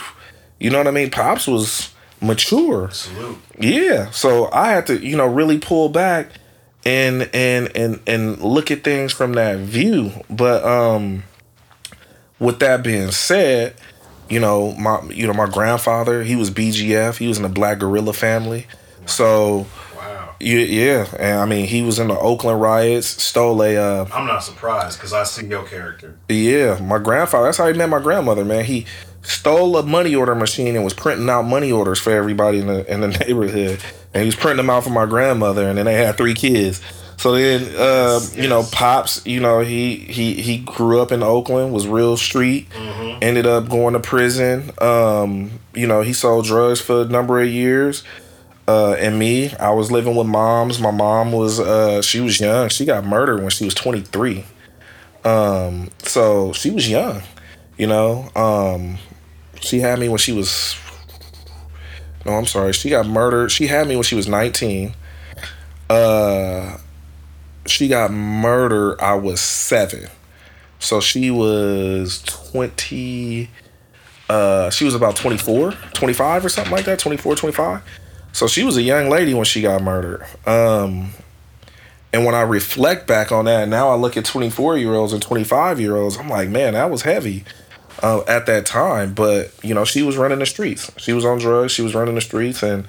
you know what i mean pops was mature Salute. yeah so i had to you know really pull back and and and and look at things from that view but um with that being said you know my you know my grandfather he was bgf he was in the black guerrilla family so yeah, yeah, and I mean, he was in the Oakland riots. Stole a. Uh, I'm not surprised because I see your character. Yeah, my grandfather. That's how he met my grandmother. Man, he stole a money order machine and was printing out money orders for everybody in the in the neighborhood, and he was printing them out for my grandmother, and then they had three kids. So then, uh, yes, you know, pops, you know, he he he grew up in Oakland, was real street, mm-hmm. ended up going to prison. Um, you know, he sold drugs for a number of years uh, and me, I was living with moms. My mom was uh, she was young. She got murdered when she was 23. Um, so she was young, you know. Um, she had me when she was no, I'm sorry. She got murdered. She had me when she was 19. Uh, she got murdered. I was seven. So she was 20. Uh, she was about 24, 25 or something like that, 24, 25 so she was a young lady when she got murdered. Um, and when I reflect back on that, now I look at 24 year olds and 25 year olds, I'm like, man, that was heavy uh, at that time. But, you know, she was running the streets. She was on drugs, she was running the streets. And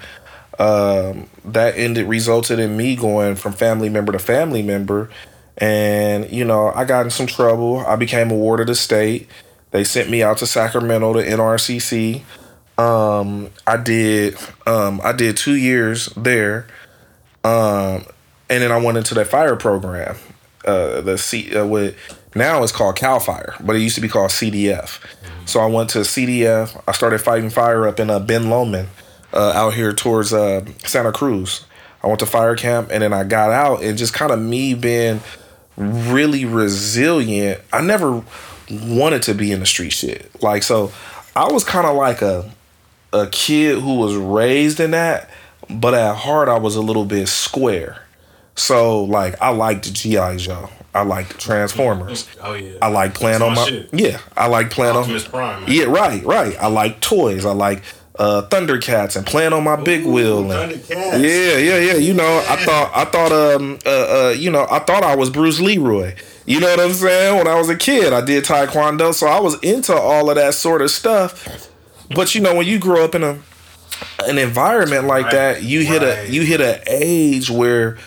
um, that ended, resulted in me going from family member to family member. And, you know, I got in some trouble. I became a ward of the state. They sent me out to Sacramento to NRCC. Um, I did um, I did two years there, um, and then I went into that fire program. Uh, the C uh, with now it's called Cal Fire, but it used to be called CDF. So I went to CDF. I started fighting fire up in uh, Ben Lomond, uh, out here towards uh, Santa Cruz. I went to fire camp, and then I got out, and just kind of me being really resilient. I never wanted to be in the street shit. Like so, I was kind of like a a kid who was raised in that, but at heart I was a little bit square. So like I liked GI Joe. I liked Transformers. Oh yeah. I like playing on my, shit. yeah. I like playing Optimus on Prime. Man. Yeah, right, right. I like toys. I like uh, Thundercats and playing on my big wheel. And, Yeah, yeah, yeah. You know, I thought I thought um uh, uh you know I thought I was Bruce Leroy. You know what I'm saying? When I was a kid, I did Taekwondo, so I was into all of that sort of stuff. But you know, when you grow up in a an environment like right. that, you right. hit a you hit an age where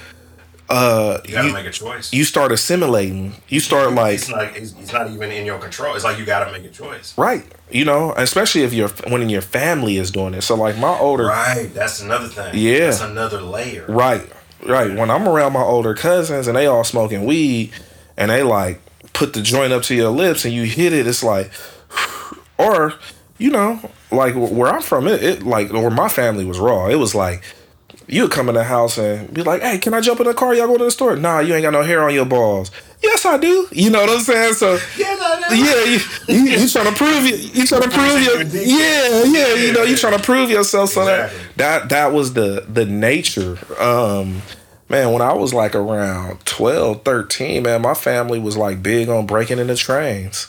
uh, you gotta you, make a choice. You start assimilating. You start like it's like it's, it's, not even in your control. It's like you gotta make a choice. Right. You know, especially if you're when your family is doing it. So like my older Right. That's another thing. Yeah. That's another layer. Right. Right. When I'm around my older cousins and they all smoking weed and they like put the joint up to your lips and you hit it, it's like or you know, like where I'm from, it, it like where my family was raw. It was like you would come in the house and be like, "Hey, can I jump in the car? Y'all go to the store?" Nah, you ain't got no hair on your balls. Yes, I do. You know what I'm saying? So yeah, you, you, you trying to prove you, you trying to prove your yeah, yeah. You know, you trying to prove yourself. So exactly. that that that was the the nature. Um, man, when I was like around 12, 13, man, my family was like big on breaking into trains.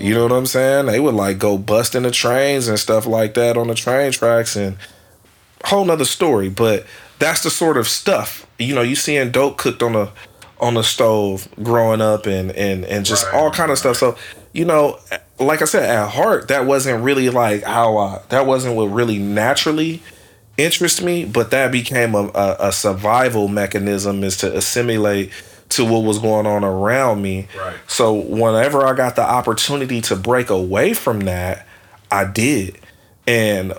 You know what I'm saying? They would like go busting the trains and stuff like that on the train tracks and whole nother story. But that's the sort of stuff. You know, you seeing dope cooked on a on the stove growing up and and and just right. all kind of stuff. So, you know, like I said, at heart, that wasn't really like how I that wasn't what really naturally interest me, but that became a, a, a survival mechanism is to assimilate to what was going on around me. Right. So whenever I got the opportunity to break away from that, I did. And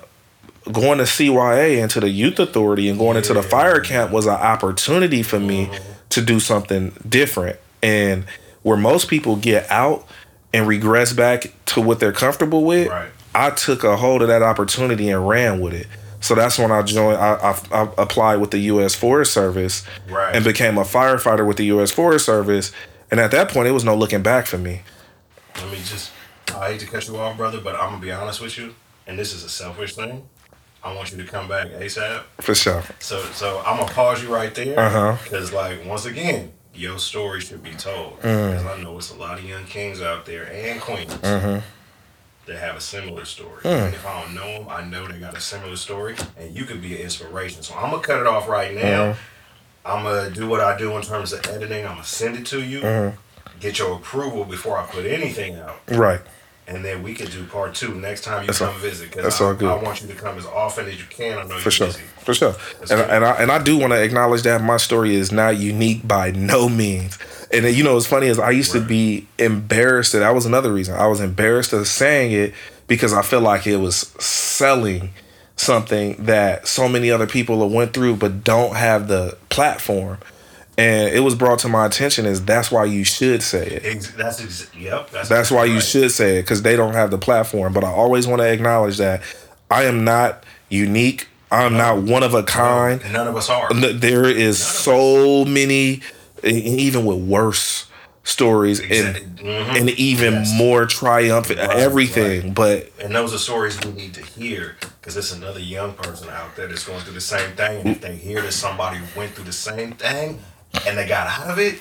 going to CYA into the youth authority and going into the fire camp was an opportunity for me to do something different. And where most people get out and regress back to what they're comfortable with, Right. I took a hold of that opportunity and ran with it. So that's when I joined. I, I, I applied with the U.S. Forest Service Right. and became a firefighter with the U.S. Forest Service. And at that point, it was no looking back for me. Let me just. I hate to cut you off, brother, but I'm gonna be honest with you, and this is a selfish thing. I want you to come back ASAP. For sure. So, so I'm gonna pause you right there, Uh-huh. because like once again, your story should be told. Mm. Because I know it's a lot of young kings out there and queens Mm-hmm. that have a similar story. Mm. And if I don't know them, I know they got a similar story, and you could be an inspiration. So I'm gonna cut it off right now. Mhm. I'm gonna do what I do in terms of editing. I'm gonna send it to you. Mhm. Get your approval before I put anything out Right. And then we can do part two next time you That's come all- visit. that's I, all good. I want you to come as often as you can. I know For you're sure. busy. For sure. That's And, good. and I and I do want to acknowledge that my story is not unique by no means. And you know what's funny is I used to be embarrassed that that was another reason. I was embarrassed of saying it because I feel like it was selling something that so many other people have went through but don't have the platform. And it was brought to my attention is that's why you should say it. Ex- that's ex- yep. That's, That's why you right. should say it because they don't have the platform. But I always want to acknowledge that I am not unique. I'm not one of a kind. And none of us are. There is so many, even with worse stories and Exactly. Mhm. and even Yes. more triumphant Right, everything. But And those are stories we need to hear because it's another young person out there that's going through the same thing. And if they hear that somebody went through the same thing and they got out of it,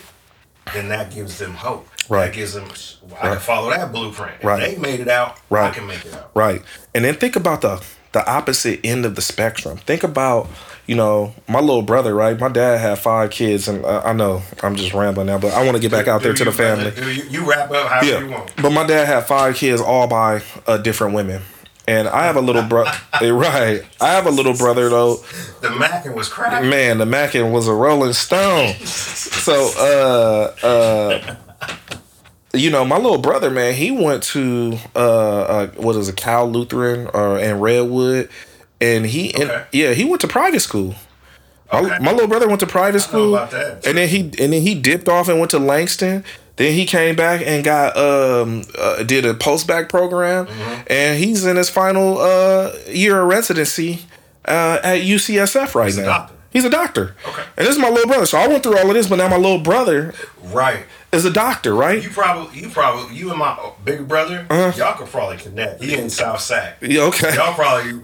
then that gives them hope. Right. That gives them, well, I Right. can follow that blueprint. If Right. they made it out, Right. I can make it out. Right. And then think about the the opposite end of the spectrum. Think about, you know, my little brother, right? My dad had five kids, and uh, I know I'm just rambling now, but I want to get back out there Do to the you, family. You, you wrap up however you want. But my dad had five kids, all by uh, different women. And I have a little brother. right. I have a little brother though. The Mackin was crack. Man, the Mackin was a Rolling Stone. So, uh, uh, you know, my little brother, man, he went to uh, uh what is it, Cal Lutheran or in Redwood, and he, and, Okay. yeah, he went to private school. My, Okay. my little brother went to private school, about that. and then he and then he dipped off and went to Langston. Then he came back and got um uh, did a post-bac program, Mm-hmm. and he's in his final uh year of residency uh, at UCSF right He's a now. doctor. He's a doctor. Okay. And this is my little brother. So I went through all of this, but now my little brother Right. is a doctor, right? You probably, you probably, you and my big brother, Uh-huh. y'all could probably connect. He in South Sac. Yeah, okay. Y'all probably,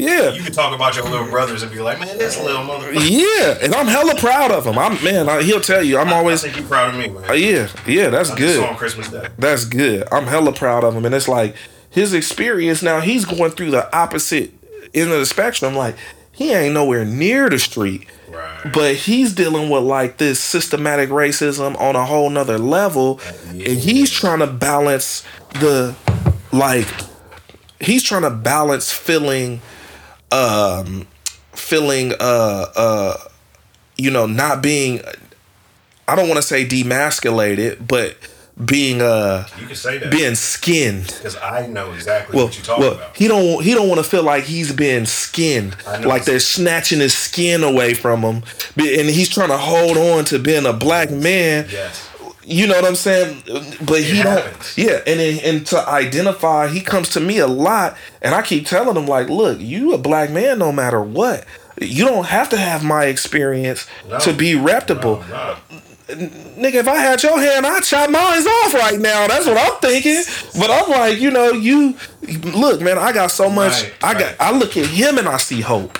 Yeah. You can talk about your little brothers and be like, man, this little motherfucker. Yeah, and I'm hella proud of him. I'm man. I, he'll tell you. I'm I always. think you proud of me, man. Uh, yeah, yeah. That's I good. on Christmas Day. That's good. I'm hella proud of him, and it's like his experience. Now he's going through the opposite end of the spectrum. Like he ain't nowhere near the street. Right. but he's dealing with like this systematic racism on a whole nother level and he's trying to balance the like he's trying to balance feeling um feeling uh uh you know not being i don't want to say demasculated but being uh You can say that being skinned because I know exactly well, what you're talking well, about. he don't he don't want to feel like he's been skinned, like they're snatching his skin away from him, and he's trying to hold on to being a black man. yes. You know what I'm saying? But he don't. Yeah, and then, and to identify, he comes to me a lot, and I keep telling him like, look, you a black man no matter what. You don't have to have my experience No. to be reputable. No, no. Nigga, if I had your hand, I'd chop mine off right now. That's what I'm thinking. But I'm like, you know, you look, man, I got so much. Right, I got. right. I look at him and I see hope.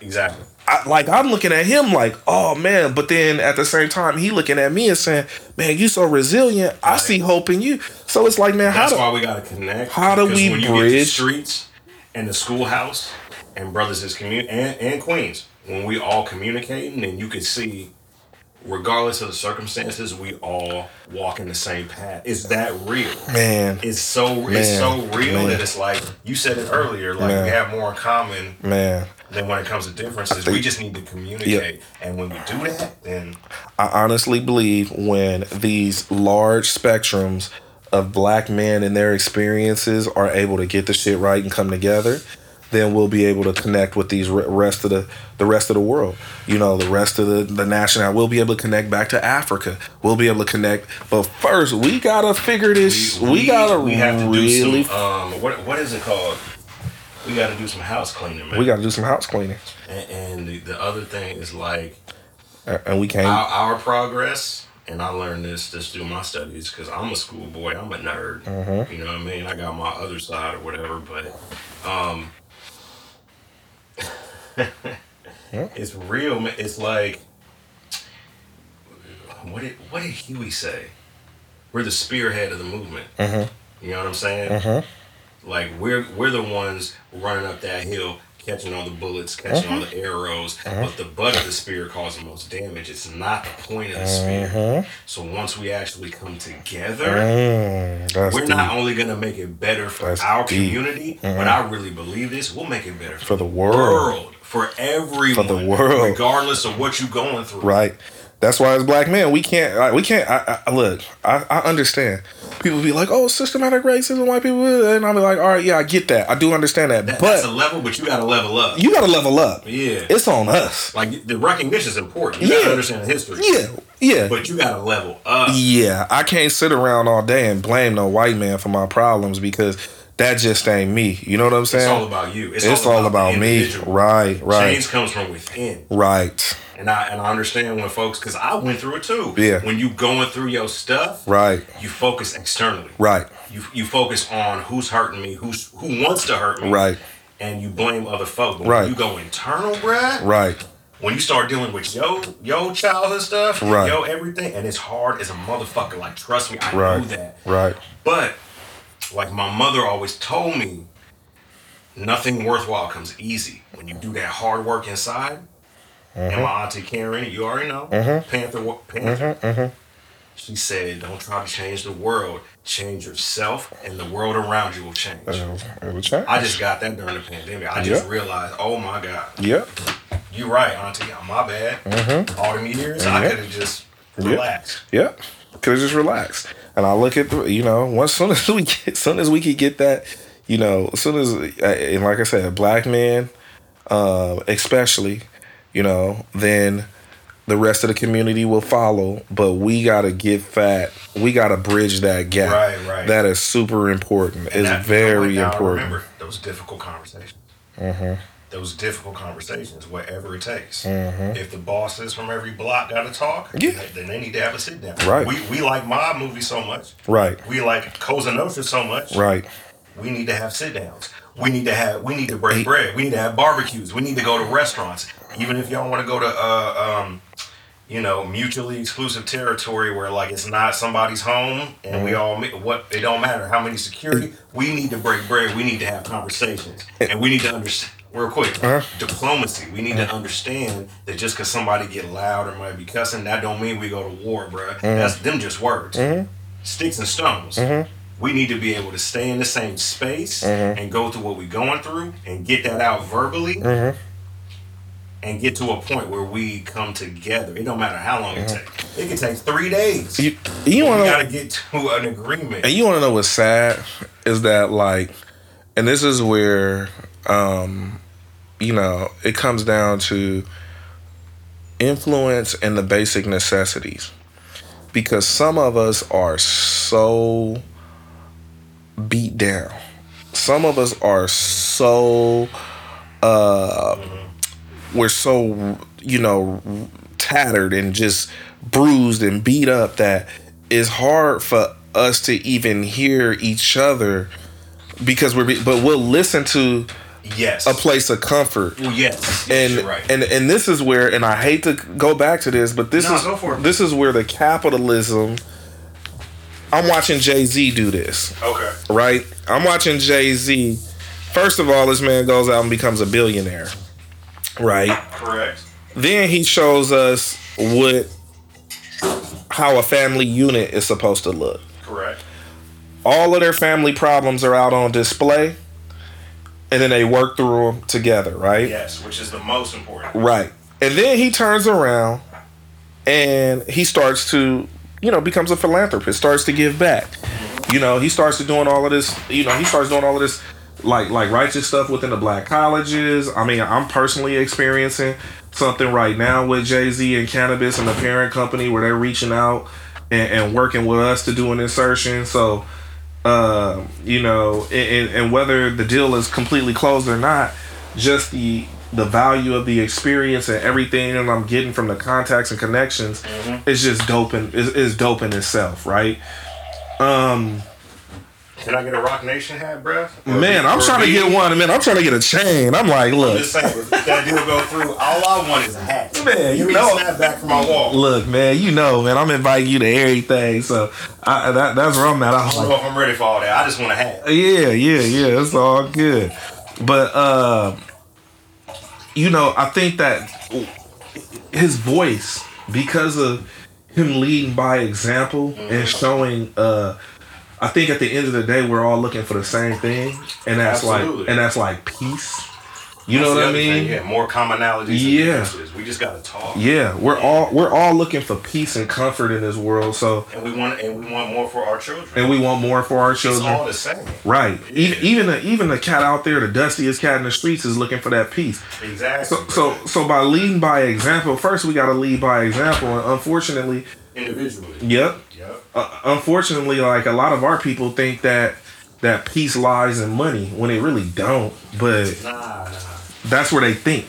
Exactly. I, like I'm looking at him like, oh man. But then at the same time, he looking at me and saying, man, you so resilient. I see hope in you. So it's like, man, how That's do why we gotta connect. how do we when you get the bridge- streets and the schoolhouse and brothers is commun and, and queens when we all communicating and you can see regardless of the circumstances we all walk in the same path Is that real man, it's so it's so real man. that it's like you said it earlier like Man. we have more in common man. Then when it comes to differences, we just need to communicate. And when we do that, then I honestly believe when these large spectrums of black men and their experiences are able to get the shit right and come together, then we'll be able to connect with these rest of the the rest of the world. You know, the rest of the the national. We'll be able to connect back to Africa. We'll be able to connect. But first, we gotta figure this. We, gotta we have to really. do some um what what is it called? We got to do some house cleaning, man. we gotta do some house cleaning, and, and the, the other thing is like and and we can't. our, our progress and i learned this just through my studies because i'm a schoolboy i'm a nerd Mhm. you know what i mean i got my other side or whatever but um it's real man. it's like what did what did huey say we're the spearhead of the movement Mhm. you know what i'm saying Mhm. Like we're we're the ones running up that hill catching all the bullets catching all the arrows but the butt of the spear causes the most damage it's not the point of the spear Mhm. so once we actually come together Mm, that's we're deep. not only gonna make it better for That's our deep. community but i really believe this we'll make it better for, for the the world. world for everyone world. regardless of what you're going through Right. That's why as black men we can't like, we can't. I, I look. I, I understand. People be like, "Oh, systematic racism, white people," and I'll be like, "All right, yeah, I get that. I do understand that, That- that's a level but you gotta level up you got to level up. yeah It's on us. like the recognition is important you Yeah. gotta understand the history Yeah, yeah, but you gotta level up yeah. I can't sit around all day and blame no white man for my problems because that just ain't me. You know what I'm saying? It's all about you. It's, It's all about the me. Right, right, Change comes from within, right, and I and I understand when folks, because I went through it too. Yeah. When you going through your stuff, right, you focus externally. right, You you focus on who's hurting me, who's who wants to hurt me, right, and you blame other folks. But Right. when you go internal, bruh, right. when you start dealing with your your childhood stuff, Right. yo everything, and it's hard as a motherfucker. Like trust me, I know Right. that. Right. But like my mother always told me, nothing worthwhile comes easy. When you do that hard work inside, and my auntie Karen, you already know, uh-huh. Panther, wa- uh-huh, Panther. Uh-huh. She said, "Don't try to change the world. Change yourself, and the world around you will change." Uh, it'll, it'll change. I just got that during the pandemic. I just Yeah. realized, oh my god, Yep. You're right, auntie. My bad. Mm-hmm. All them years, I mm-hmm. could have just relaxed. Yeah, could have just relaxed. And I look at the, you know, once soon as we get, soon as we could get that, you know, as soon as, uh, and like I said, black men, um, uh, especially, you know, then the rest of the community will follow. But we gotta get that. We gotta bridge that gap. Right, right. That is super important. And It's that- very now I important. Remember those difficult conversations. Mm-hmm. Those difficult conversations, whatever it takes. Mhm. If the bosses from every block got to talk, Yeah. then they need to have a sit down. Right. We, we like mob movies so much. Right. We like Cosa Nostra so much. Right. We need to have sit downs. We need to have. We need to break bread. We need to have barbecues. We need to go to restaurants. Even if y'all want to go to, uh, um, you know, mutually exclusive territory where like it's not somebody's home and we all ma- what it don't matter how many security. We need to break bread. We need to have conversations and we need to understand. Real quick, Uh-huh. diplomacy. We need to understand that just because somebody get loud or might be cussing, that don't mean we go to war, bruh. That's them just words. Sticks and stones we need to be able to stay in the same space mm-hmm. and go through what we're going through and get that out verbally mm-hmm. and get to a point where we come together. It don't matter how long it mm-hmm. takes. It can take three days. You, you want to gotta get to an agreement. And you want to know what's sad is that like, and this is where, um, you know, it comes down to influence and the basic necessities, because some of us are so beat down. Some of us are so, uh, we're so you know tattered and just bruised and beat up that it's hard for us to even hear each other because we're be- but we'll listen to yes. a place of comfort Well, yes. yes and right. and and this is where and I hate to go back to this but this No, is go for it. this is where the capitalism I'm watching Jay-Z do this okay. right? I'm watching Jay Z. First of all, this man goes out and becomes a billionaire, right? Correct. Then he shows us what how a family unit is supposed to look. Correct. All of their family problems are out on display. and then they work through them together, right? Yes, which is the most important. Right. And then he turns around and he starts to, you know, becomes a philanthropist, starts to give back. You know, he starts to doing all of this, you know, he starts doing all of this like like righteous stuff within the black colleges. I mean, I'm personally experiencing something right now with Jay-Z and cannabis and the parent company where they're reaching out and, and working with us to do an insertion. So uh, you know, and, and whether the deal is completely closed or not, just the the value of the experience and everything that I'm getting from the contacts and connections is just dope and is, is dope in itself, right? Um, Can I get a Roc Nation hat, bruh? Or man, I'm trying to get one. Man, I'm trying to get a chain. I'm like, I'm look, just saying, that deal go through, all I want is a hat. Man, you me know- snapback for my wall. look, man, you know, man, I'm inviting you to everything. So I, that that's where I'm at. I'm don't like, know if I'm ready for all that. I just want a hat. Yeah, yeah, yeah. It's all good. But uh you know, I think that his voice, because of him leading by example and showing uh I think at the end of the day we're all looking for the same thing. And that's Absolutely. like and that's like peace. You know what I other thing, mean? Yeah, more commonalities. Yeah. We just gotta talk. Yeah, we're all we're all looking for peace and comfort in this world. So And we want and we want more for our children. and we want more for our children. it's all the same. Right. Even even the even the cat out there, the dustiest cat in the streets, is looking for that peace. Exactly. So so so by leading by example, first we got to lead by example, and unfortunately, individually. yep. Yep. Uh, unfortunately, like a lot of our people think that that peace lies in money when it really don't. But Nah, nah. That's where they think.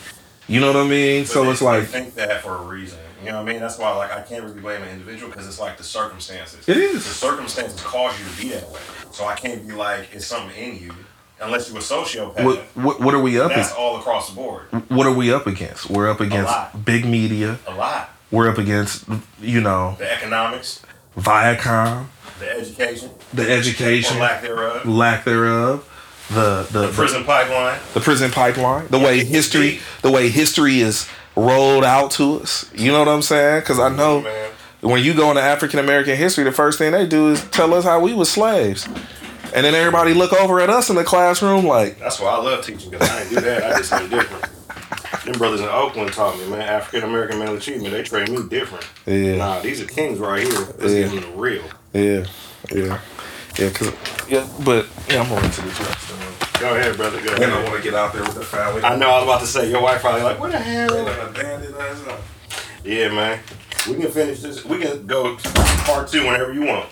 You know what I mean? But so they- it's like they think that for a reason. You know what I mean? That's why like I can't really blame an individual because it's like the circumstances. It is. The circumstances cause you to be that way. So I can't be like it's something in you unless you're a sociopath. what what, what are we up? That's Against? all across the board. What are we up against? We're up against big media. A lot. We're up against you know The economics, Viacom, the education, the or education, lack thereof, lack thereof, the the, the prison pipeline. the prison pipeline, the Yeah, way history, deep. the way history is rolled out to us. You know what I'm saying? Because I know Man. when you go into African American history, the first thing they do is tell us how we was slaves, and then everybody look over at us in the classroom like, That's why I love teaching because I didn't do that. I did something different. Them brothers in Oakland taught me, man. African American male achievement. They train me different. Yeah. Nah, these are kings right here. Let's Yeah. the real. yeah, yeah, yeah, cause yeah, but yeah, I'm going to this rest. Go ahead, brother. Go And I ahead. want to get out there with the family. I know I was about to say your wife probably like, what the hell? abandoned us. Yeah, man. We can finish this. We can go part two whenever you want.